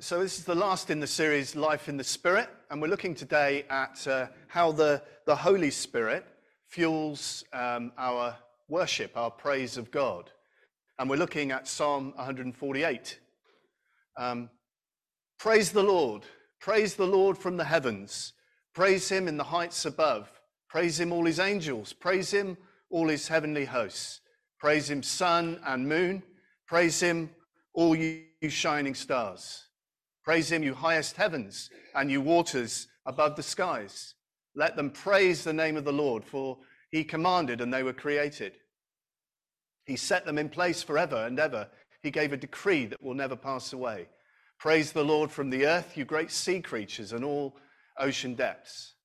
so, this is the last in the series, Life in the Spirit, and we're looking today at uh, how the, the Holy Spirit fuels um, our worship, our praise of God. And we're looking at Psalm 148. Um, praise the Lord, praise the Lord from the heavens, praise him in the heights above, praise him, all his angels, praise him, all his heavenly hosts, praise him, sun and moon, praise him, all you shining stars. Praise him, you highest heavens and you waters above the skies. Let them praise the name of the Lord, for he commanded and they were created. He set them in place forever and ever. He gave a decree that will never pass away. Praise the Lord from the earth, you great sea creatures and all ocean depths.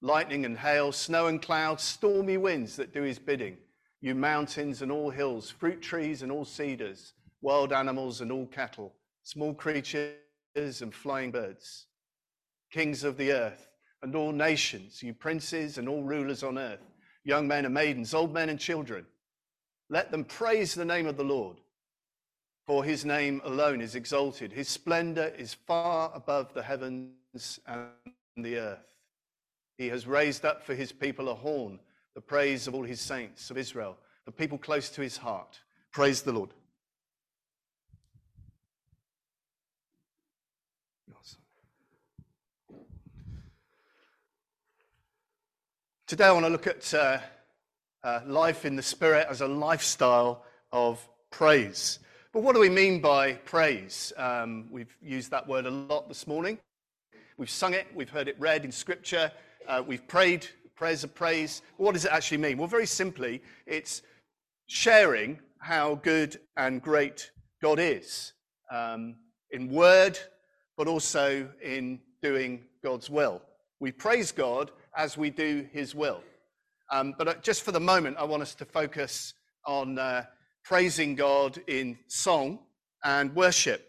Lightning and hail, snow and clouds, stormy winds that do his bidding. You mountains and all hills, fruit trees and all cedars, wild animals and all cattle, small creatures and flying birds, kings of the earth and all nations, you princes and all rulers on earth, young men and maidens, old men and children. Let them praise the name of the Lord, for his name alone is exalted. His splendor is far above the heavens and the earth. He has raised up for his people a horn, the praise of all his saints of Israel, the people close to his heart. Praise the Lord. Today, I want to look at uh, uh, life in the Spirit as a lifestyle of praise. But what do we mean by praise? Um, we've used that word a lot this morning. We've sung it, we've heard it read in Scripture, uh, we've prayed prayers of praise. What does it actually mean? Well, very simply, it's sharing how good and great God is um, in word, but also in doing God's will. We praise God as we do his will. Um, but uh, just for the moment, I want us to focus on uh, praising God in song and worship.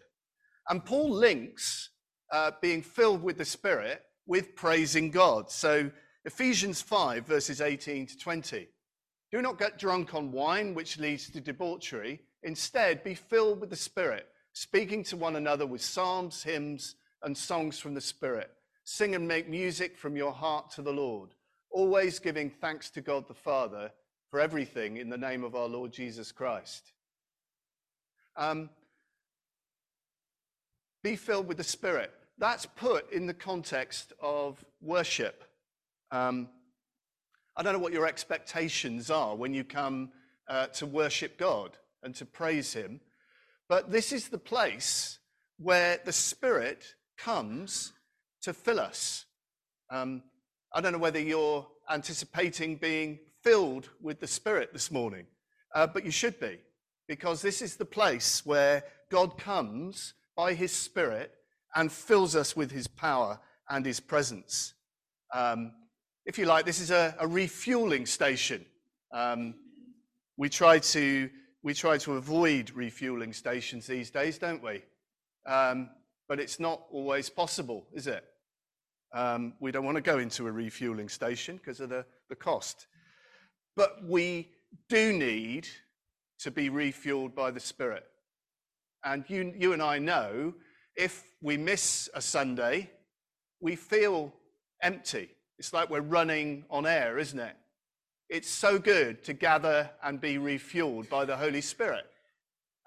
And Paul links uh, being filled with the Spirit with praising God. So Ephesians 5, verses 18 to 20. Do not get drunk on wine, which leads to debauchery. Instead, be filled with the Spirit, speaking to one another with psalms, hymns, and songs from the Spirit Sing and make music from your heart to the Lord, always giving thanks to God the Father for everything in the name of our Lord Jesus Christ. Um, be filled with the Spirit. That's put in the context of worship. Um, I don't know what your expectations are when you come uh, to worship God and to praise Him, but this is the place where the Spirit comes to fill us. Um, I don't know whether you're anticipating being filled with the Spirit this morning, uh, but you should be, because this is the place where God comes by His Spirit and fills us with His power and His presence. Um, if you like, this is a, a refueling station. Um, we try to we try to avoid refueling stations these days, don't we? Um, but it's not always possible, is it? Um, we don't want to go into a refueling station because of the, the cost. But we do need to be refueled by the Spirit. And you, you and I know if we miss a Sunday, we feel empty. It's like we're running on air, isn't it? It's so good to gather and be refueled by the Holy Spirit.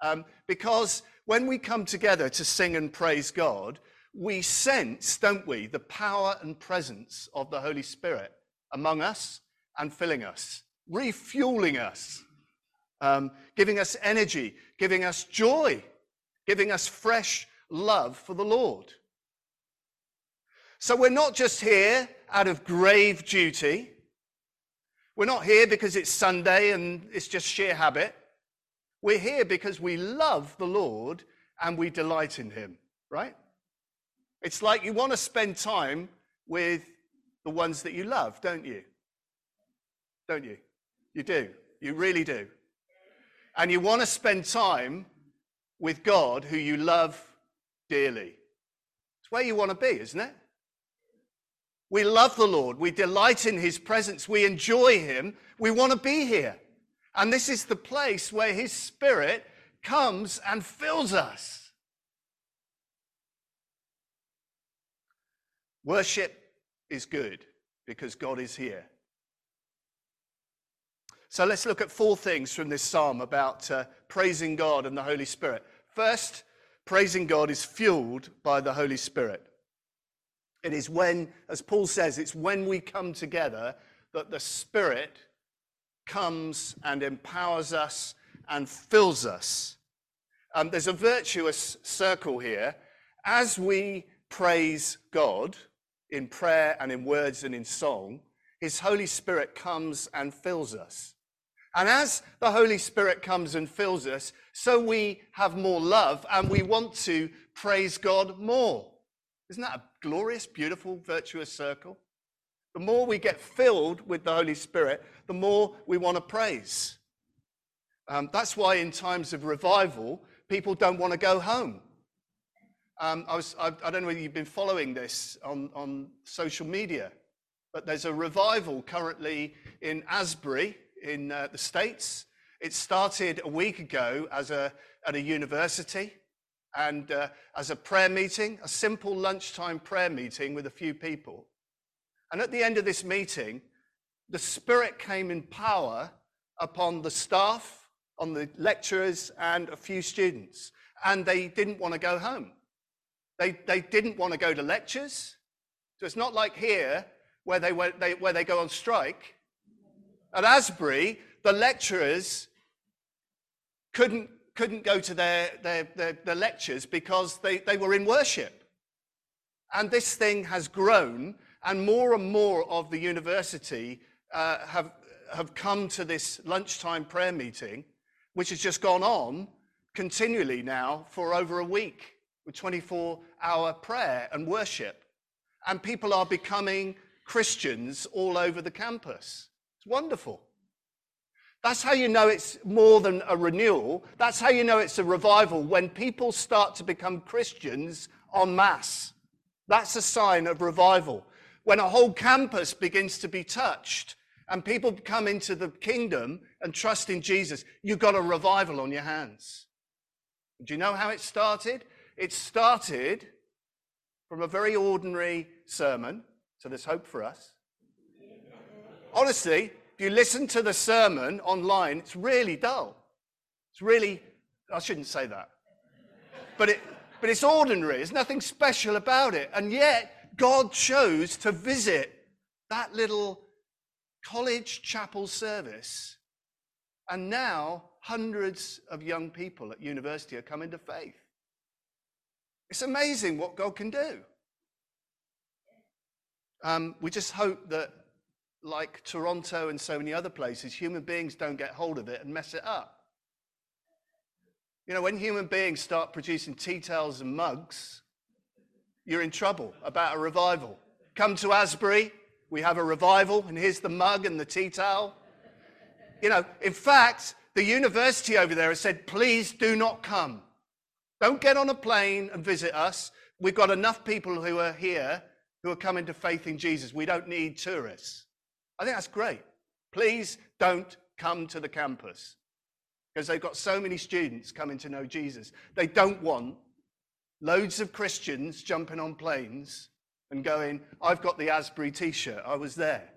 Um, because when we come together to sing and praise God, we sense, don't we, the power and presence of the Holy Spirit among us and filling us, refueling us, um, giving us energy, giving us joy, giving us fresh love for the Lord. So we're not just here out of grave duty. We're not here because it's Sunday and it's just sheer habit. We're here because we love the Lord and we delight in Him, right? It's like you want to spend time with the ones that you love, don't you? Don't you? You do. You really do. And you want to spend time with God who you love dearly. It's where you want to be, isn't it? We love the Lord. We delight in his presence. We enjoy him. We want to be here. And this is the place where his spirit comes and fills us. Worship is good because God is here. So let's look at four things from this psalm about uh, praising God and the Holy Spirit. First, praising God is fueled by the Holy Spirit. It is when, as Paul says, it's when we come together that the Spirit comes and empowers us and fills us. Um, there's a virtuous circle here. As we praise God in prayer and in words and in song, His Holy Spirit comes and fills us. And as the Holy Spirit comes and fills us, so we have more love and we want to praise God more. Isn't that a glorious, beautiful, virtuous circle? The more we get filled with the Holy Spirit, the more we want to praise. Um, that's why, in times of revival, people don't want to go home. Um, I, was, I, I, don't know whether you've been following this on, on social media, but there's a revival currently in Asbury in uh, the States. It started a week ago as a, at a university and uh, as a prayer meeting, a simple lunchtime prayer meeting with a few people. And at the end of this meeting, the Spirit came in power upon the staff, on the lecturers, and a few students. And they didn't want to go home. They, they didn't want to go to lectures. So it's not like here where they, where they, where they go on strike. At Asbury, the lecturers couldn't, couldn't go to their, their, their, their lectures because they, they were in worship. And this thing has grown and more and more of the university uh, have, have come to this lunchtime prayer meeting, which has just gone on continually now for over a week with 24 hour prayer and worship. And people are becoming Christians all over the campus. It's wonderful. That's how you know it's more than a renewal. That's how you know it's a revival when people start to become Christians en masse. That's a sign of revival when a whole campus begins to be touched and people come into the kingdom and trust in Jesus, you've got a revival on your hands. Do you know how it started? It started from a very ordinary sermon, so there's hope for us. Honestly, if you listen to the sermon online, it's really dull. It's really, I shouldn't say that. But, it, but it's ordinary, there's nothing special about it. And yet, God chose to visit that little college chapel service. And now hundreds of young people at university are coming to faith. It's amazing what God can do. Um, we just hope that, like Toronto and so many other places, human beings don't get hold of it and mess it up. You know, when human beings start producing tea towels and mugs, you're in trouble about a revival. Come to Asbury, we have a revival, and here's the mug and the tea towel. You know, in fact, the university over there has said, please do not come. Don't get on a plane and visit us. We've got enough people who are here who are coming to faith in Jesus. We don't need tourists. I think that's great. Please don't come to the campus because they've got so many students coming to know Jesus. They don't want loads of Christians jumping on planes and going, I've got the Asbury t shirt, I was there.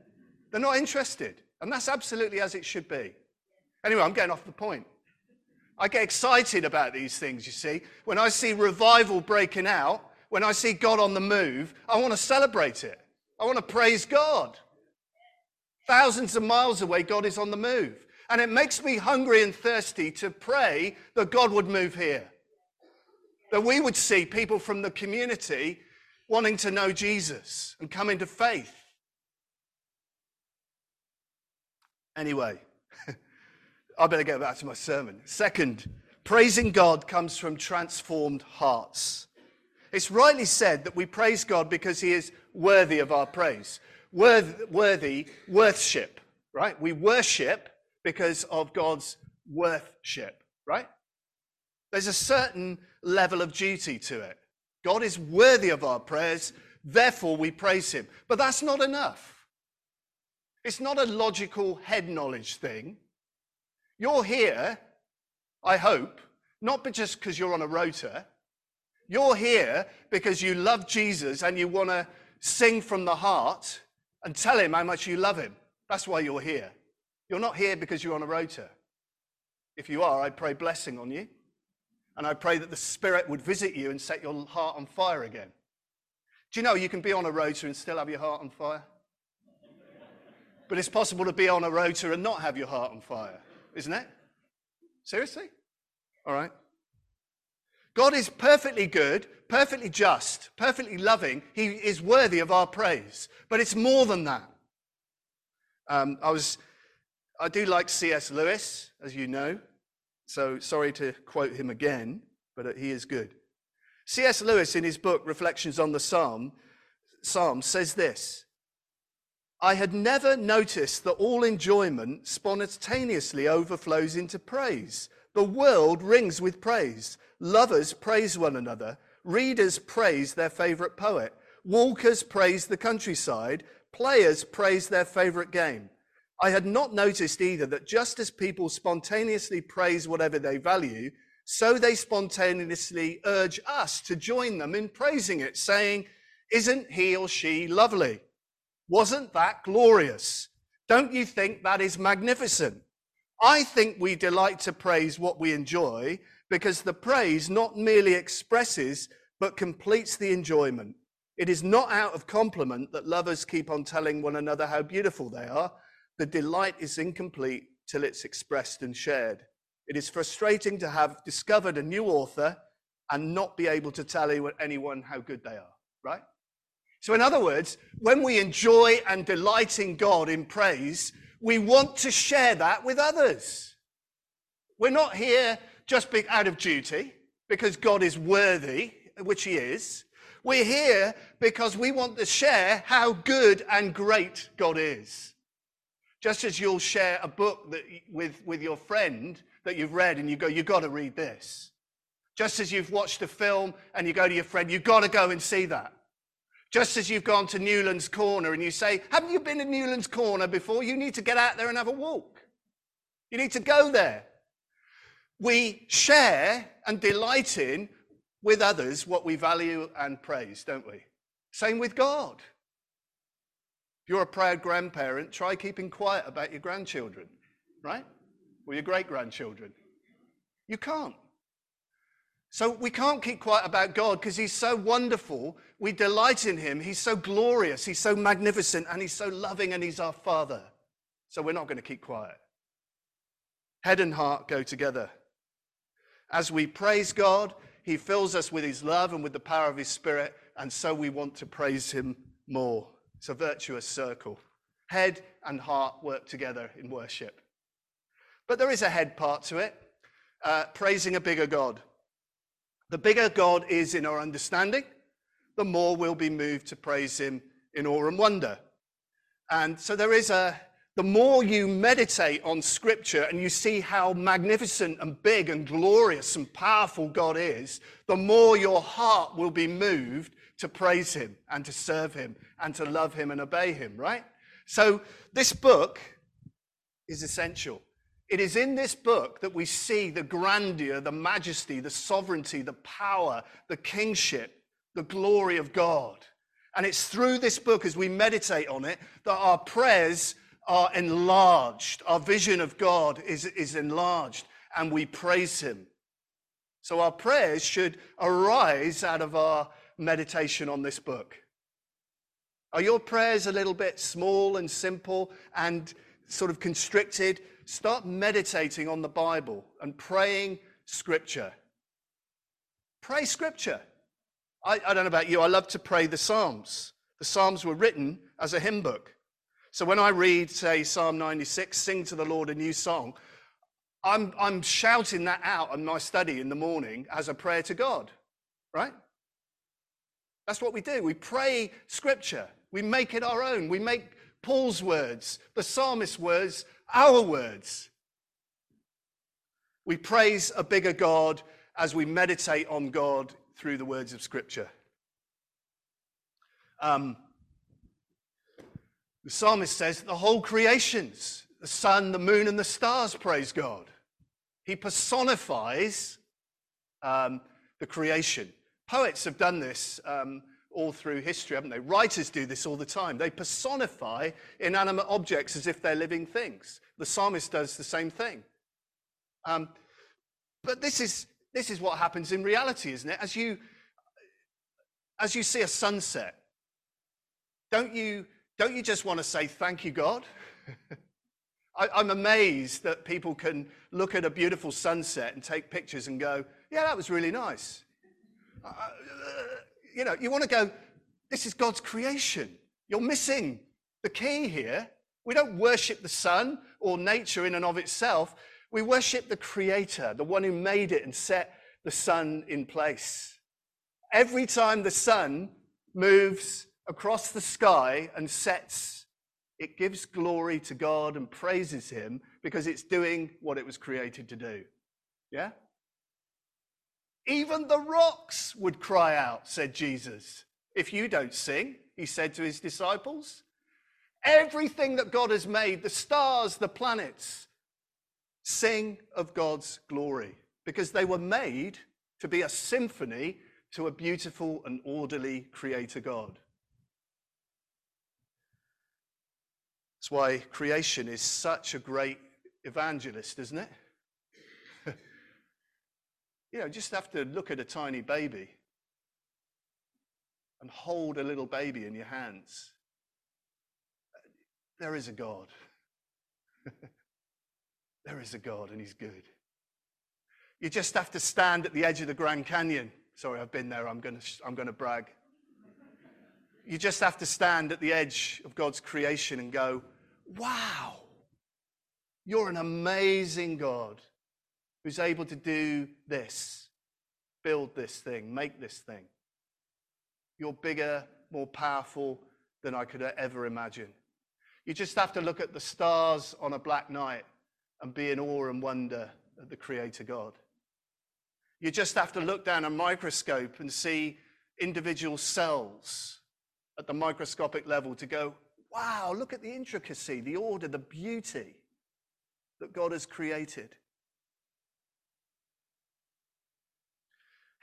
They're not interested. And that's absolutely as it should be. Anyway, I'm getting off the point. I get excited about these things, you see. When I see revival breaking out, when I see God on the move, I want to celebrate it. I want to praise God. Thousands of miles away, God is on the move. And it makes me hungry and thirsty to pray that God would move here that we would see people from the community wanting to know Jesus and come into faith. Anyway, I better get back to my sermon. Second, praising God comes from transformed hearts. It's rightly said that we praise God because he is worthy of our praise. Worth, worthy, worthship, right? We worship because of God's worthship, right? There's a certain level of duty to it. God is worthy of our prayers, therefore we praise him. But that's not enough. It's not a logical head knowledge thing. You're here, I hope, not just because you're on a rota. You're here because you love Jesus and you want to sing from the heart and tell him how much you love him. That's why you're here. You're not here because you're on a rota. If you are, I pray blessing on you. And I pray that the Spirit would visit you and set your heart on fire again. Do you know you can be on a rota and still have your heart on fire? But it's possible to be on a rota and not have your heart on fire, isn't it? Seriously? All right. God is perfectly good, perfectly just, perfectly loving. He is worthy of our praise. But it's more than that. Um, I was, I do like C.S. Lewis, as you know. So sorry to quote him again, but he is good. C.S. Lewis, in his book Reflections on the Psalm, Psalm, says this I had never noticed that all enjoyment spontaneously overflows into praise. The world rings with praise. Lovers praise one another. Readers praise their favorite poet. Walkers praise the countryside. Players praise their favorite game. I had not noticed either that just as people spontaneously praise whatever they value, so they spontaneously urge us to join them in praising it, saying, Isn't he or she lovely? Wasn't that glorious? Don't you think that is magnificent? I think we delight to praise what we enjoy because the praise not merely expresses but completes the enjoyment. It is not out of compliment that lovers keep on telling one another how beautiful they are. The delight is incomplete till it's expressed and shared. It is frustrating to have discovered a new author and not be able to tell anyone how good they are, right? So, in other words, when we enjoy and delight in God in praise, we want to share that with others. We're not here just out of duty because God is worthy, which He is. We're here because we want to share how good and great God is. Just as you'll share a book that, with, with your friend that you've read and you go, you've got to read this. Just as you've watched a film and you go to your friend, you've got to go and see that. Just as you've gone to Newlands Corner and you say, Haven't you been to Newlands Corner before? You need to get out there and have a walk. You need to go there. We share and delight in with others what we value and praise, don't we? Same with God. If you're a proud grandparent, try keeping quiet about your grandchildren, right? Or your great grandchildren. You can't. So we can't keep quiet about God because He's so wonderful. We delight in Him. He's so glorious. He's so magnificent and He's so loving and He's our Father. So we're not going to keep quiet. Head and heart go together. As we praise God, He fills us with His love and with the power of His Spirit, and so we want to praise Him more. It's a virtuous circle. Head and heart work together in worship. But there is a head part to it uh, praising a bigger God. The bigger God is in our understanding, the more we'll be moved to praise Him in awe and wonder. And so there is a, the more you meditate on Scripture and you see how magnificent and big and glorious and powerful God is, the more your heart will be moved to praise him and to serve him and to love him and obey him, right? So this book is essential. It is in this book that we see the grandeur, the majesty, the sovereignty, the power, the kingship, the glory of God. And it's through this book, as we meditate on it, that our prayers are enlarged. Our vision of God is, is enlarged, and we praise Him. So our prayers should arise out of our meditation on this book? Are your prayers a little bit small and simple and sort of constricted? Start meditating on the Bible and praying Scripture. Pray Scripture. I, I, don't know about you, I love to pray the Psalms. The Psalms were written as a hymn book. So when I read, say, Psalm 96, Sing to the Lord a new song, I'm, I'm shouting that out in my study in the morning as a prayer to God, right? That's what we do. We pray scripture, we make it our own. We make Paul's words, the psalmist's words, our words. We praise a bigger God as we meditate on God through the words of Scripture. Um, the psalmist says the whole creations, the sun, the moon, and the stars praise God. He personifies um, the creation. Poets have done this um, all through history, haven't they? Writers do this all the time. They personify inanimate objects as if they're living things. The psalmist does the same thing. Um, but this is, this is what happens in reality, isn't it? As you, as you see a sunset, don't you, don't you just want to say, Thank you, God? I, am amazed that people can look at a beautiful sunset and take pictures and go, Yeah, that was really nice. You know, you want to go, This is God's creation. You're missing the key here. We don't worship the sun or nature in and of itself. We worship the Creator, the one who made it and set the sun in place. Every time the sun moves across the sky and sets, it gives glory to God and praises Him because it's doing what it was created to do. Yeah? Even the rocks would cry out, said Jesus. If you don't sing, he said to his disciples. Everything that God has made, the stars, the planets, sing of God's glory because they were made to be a symphony to a beautiful and orderly creator God. That's why creation is such a great evangelist, isn't it? You know, just have to look at a tiny baby and hold a little baby in your hands. There is a God. there is a God, and He's good. You just have to stand at the edge of the Grand Canyon. Sorry, I've been there. I'm going to, I'm going to brag. You just have to stand at the edge of God's creation and go, wow, you're an amazing God who's able to do this, build this thing, make this thing. You're bigger, more powerful than I could ever imagine. You just have to look at the stars on a black night and be in awe and wonder at the Creator God. You just have to look down a microscope and see individual cells at the microscopic level to go, wow, look at the intricacy, the order, the beauty that God has created.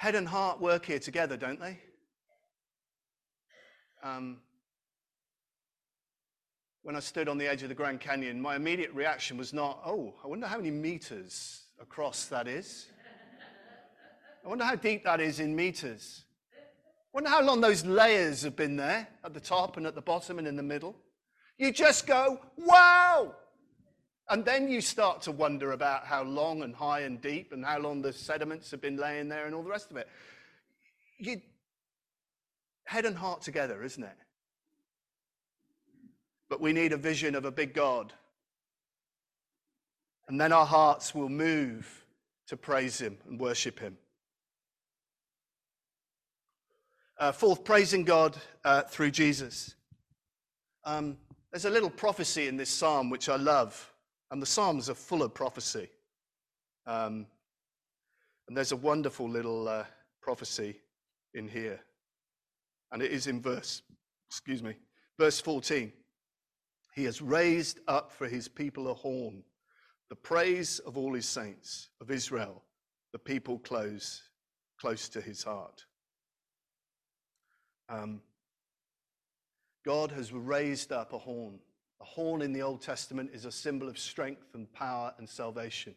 Head and heart work here together, don't they? Um, when I stood on the edge of the Grand Canyon, my immediate reaction was not, oh, I wonder how many meters across that is. I wonder how deep that is in meters. I wonder how long those layers have been there at the top and at the bottom and in the middle. You just go, wow! And then you start to wonder about how long and high and deep and how long the sediments have been laying there and all the rest of it. You, head and heart together, isn't it? But we need a vision of a big God. And then our hearts will move to praise Him and worship Him. Uh, fourth, praising God uh, through Jesus. Um, there's a little prophecy in this psalm which I love, and the psalms are full of prophecy. Um, and there's a wonderful little uh, prophecy in here, and it is in verse, excuse me, verse 14. He has raised up for his people a horn, the praise of all his saints, of Israel, the people close, close to his heart. Um, God has raised up a horn. A horn in the Old Testament is a symbol of strength and power and salvation.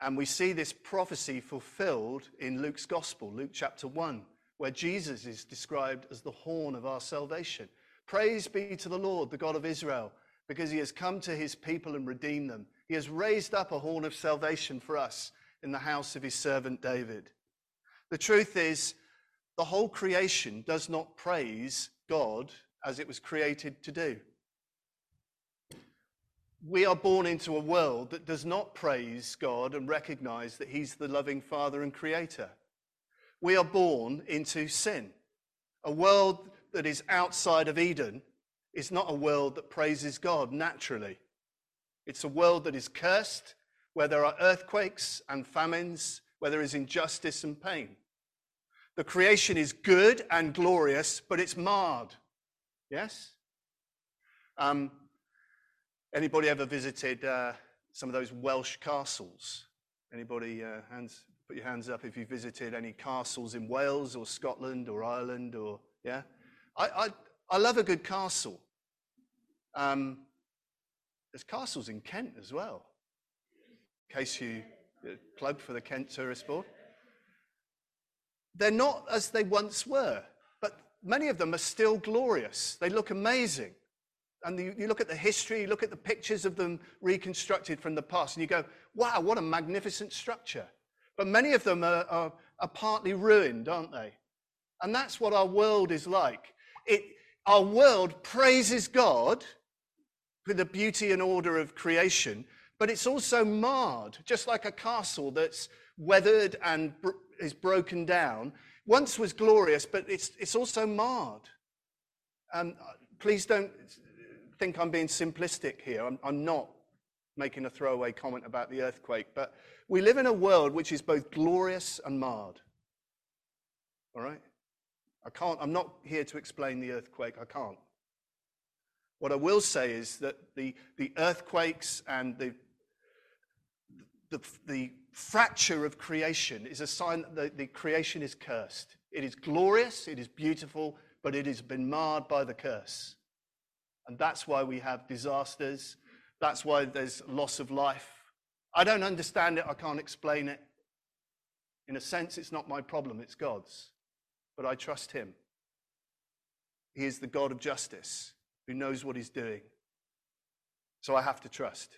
And we see this prophecy fulfilled in Luke's Gospel, Luke chapter 1, where Jesus is described as the horn of our salvation. Praise be to the Lord, the God of Israel, because he has come to his people and redeemed them. He has raised up a horn of salvation for us in the house of his servant David. The truth is, the whole creation does not praise God as it was created to do. We are born into a world that does not praise God and recognize that He's the loving Father and Creator. We are born into sin. A world that is outside of Eden is not a world that praises God naturally. It's a world that is cursed, where there are earthquakes and famines, where there is injustice and pain. The creation is good and glorious, but it's marred. Yes? Um, anybody ever visited uh, some of those Welsh castles? Anybody, uh, hands, Put your hands up if you visited any castles in Wales or Scotland or Ireland or, yeah? I, I, I love a good castle. Um, there's castles in Kent as well, in case you plug for the Kent Tourist Board. They're not as they once were, but many of them are still glorious. They look amazing. And you, you look at the history, you look at the pictures of them reconstructed from the past, and you go, wow, what a magnificent structure. But many of them are, are, are partly ruined, aren't they? And that's what our world is like. It, our world praises God for the beauty and order of creation, but it's also marred, just like a castle that's weathered and is broken down. Once was glorious, but it's, it's also marred. Um, please don't think I'm being simplistic here. I'm, I'm not making a throwaway comment about the earthquake, but we live in a world which is both glorious and marred. All right? I can't, I'm not here to explain the earthquake. I can't. What I will say is that the, the earthquakes and the, the, the fracture of creation is a sign that the, the creation is cursed. It is glorious, it is beautiful, but it has been marred by the curse. And that's why we have disasters. That's why there's loss of life. I don't understand it. I can't explain it. In a sense, it's not my problem, it's God's. But I trust Him. He is the God of justice who knows what He's doing. So I have to trust.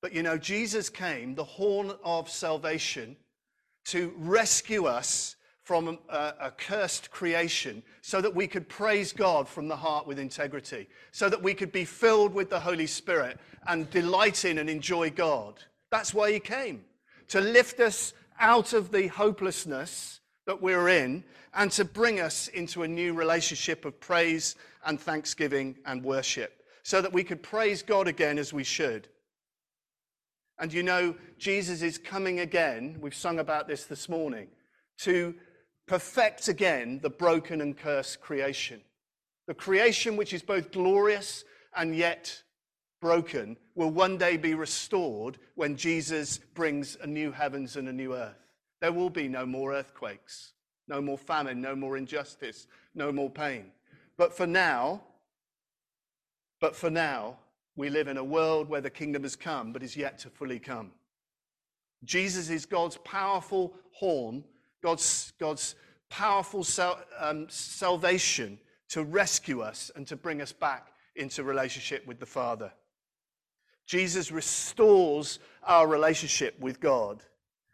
But you know, Jesus came, the horn of salvation, to rescue us from a, a, cursed creation so that we could praise God from the heart with integrity, so that we could be filled with the Holy Spirit and delight in and enjoy God. That's why He came, to lift us out of the hopelessness that we're in and to bring us into a new relationship of praise and thanksgiving and worship, so that we could praise God again as we should. And you know, Jesus is coming again. We've sung about this this morning to perfect again the broken and cursed creation. The creation, which is both glorious and yet broken, will one day be restored when Jesus brings a new heavens and a new earth. There will be no more earthquakes, no more famine, no more injustice, no more pain. But for now, but for now, we live in a world where the kingdom has come but is yet to fully come. Jesus is God's powerful horn God's, God's powerful sal, um, salvation to rescue us and to bring us back into relationship with the Father. Jesus restores our relationship with God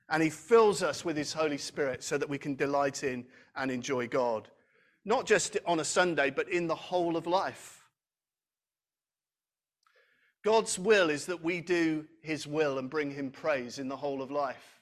and he fills us with his Holy Spirit so that we can delight in and enjoy God, not just on a Sunday, but in the whole of life. God's will is that we do his will and bring him praise in the whole of life.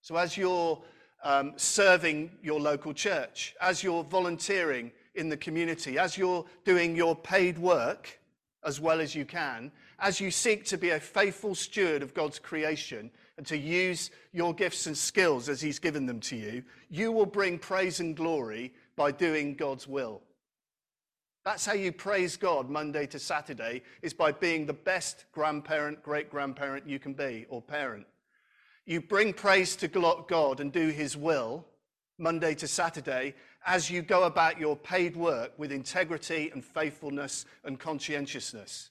So as you're um, serving your local church, as you're volunteering in the community, as you're doing your paid work as well as you can, as you seek to be a faithful steward of God's creation and to use your gifts and skills as He's given them to you, you will bring praise and glory by doing God's will. That's how you praise God Monday to Saturday, is by being the best grandparent, great grandparent you can be, or parent. You bring praise to God and do his will Monday to Saturday as you go about your paid work with integrity and faithfulness and conscientiousness.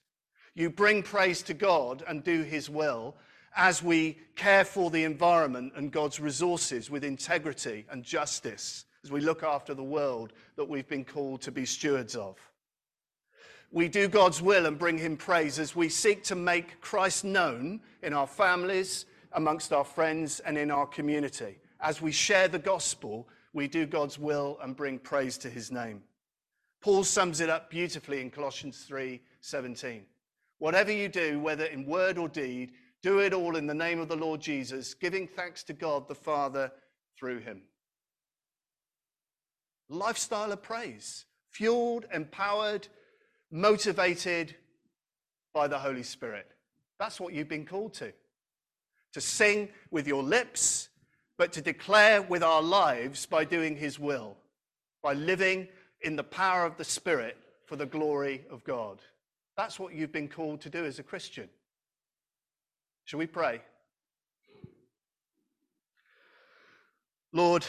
You bring praise to God and do his will as we care for the environment and God's resources with integrity and justice, as we look after the world that we've been called to be stewards of. We do God's will and bring him praise as we seek to make Christ known in our families, amongst our friends and in our community. As we share the gospel, we do God's will and bring praise to his name. Paul sums it up beautifully in Colossians 3 17. Whatever you do, whether in word or deed, do it all in the name of the Lord Jesus, giving thanks to God the Father through him. Lifestyle of praise, fueled, empowered, motivated by the Holy Spirit. That's what you've been called to to sing with your lips, but to declare with our lives by doing His will, by living in the power of the Spirit for the glory of God. That's what you've been called to do as a Christian. Shall we pray? Lord,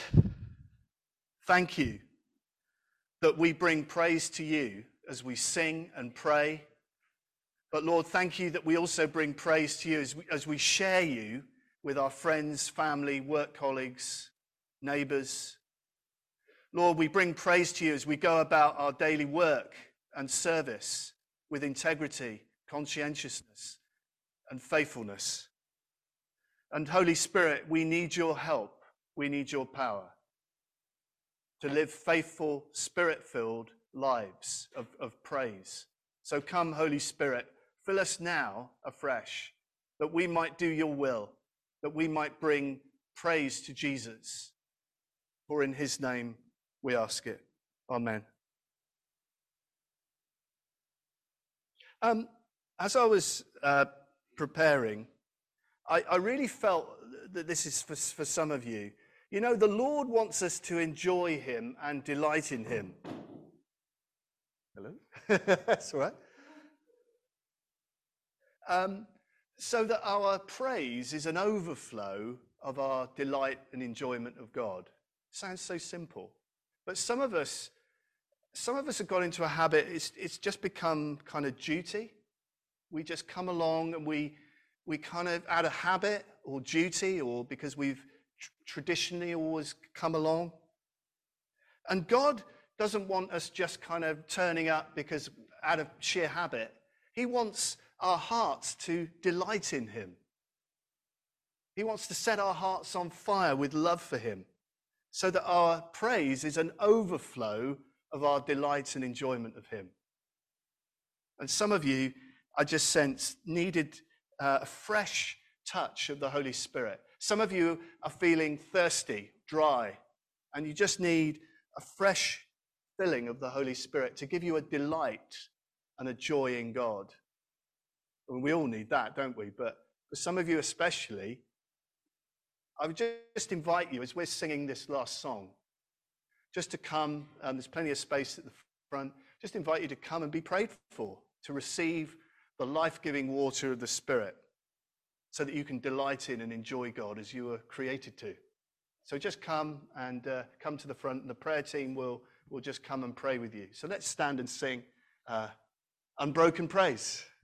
thank you that we bring praise to you as we sing and pray but Lord, thank you that we also bring praise to you as we, as we share you with our friends, family, work colleagues, neighbors. Lord, we bring praise to you as we go about our daily work and service with integrity, conscientiousness, and faithfulness. And Holy Spirit, we need your help. We need your power to live faithful, spirit filled lives of, of praise. So come, Holy Spirit, fill us now afresh that we might do your will, that we might bring praise to Jesus. For in his name we ask it. Amen. Um, as I was uh, preparing, I, I, really felt that this is for, for some of you. You know, the Lord wants us to enjoy Him and delight in Him. Hello? That's all right. Um, so that our praise is an overflow of our delight and enjoyment of God. Sounds so simple. But some of us, some of us have got into a habit, it's, it's just become kind of duty. We just come along and we, we kind of, out of habit or duty or because we've tr- traditionally always come along. And God doesn't want us just kind of turning up because out of sheer habit. He wants our hearts to delight in Him. He wants to set our hearts on fire with love for Him so that our praise is an overflow of our delight and enjoyment of Him. And some of you, I just sense, needed uh, a fresh touch of the Holy Spirit. Some of you are feeling thirsty, dry, and you just need a fresh filling of the Holy Spirit to give you a delight and a joy in God. And we all need that, don't we? But for some of you especially, I would just invite you, as we're singing this last song, just to come. Um, there's plenty of space at the front. Just invite you to come and be prayed for, to receive the life giving water of the Spirit, so that you can delight in and enjoy God as you were created to. So just come and uh, come to the front, and the prayer team will, will just come and pray with you. So let's stand and sing uh, Unbroken Praise.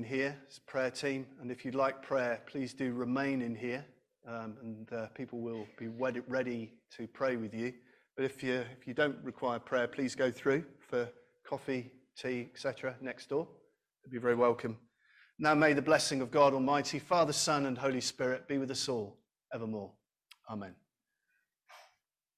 In here prayer team. And if you'd like prayer, please do remain in here. Um, and uh, people will be ready to pray with you. But if you, if you don't require prayer, please go through for coffee, tea, etc. next door. You'd be very welcome. Now may the blessing of God Almighty, Father, Son, and Holy Spirit be with us all evermore. Amen.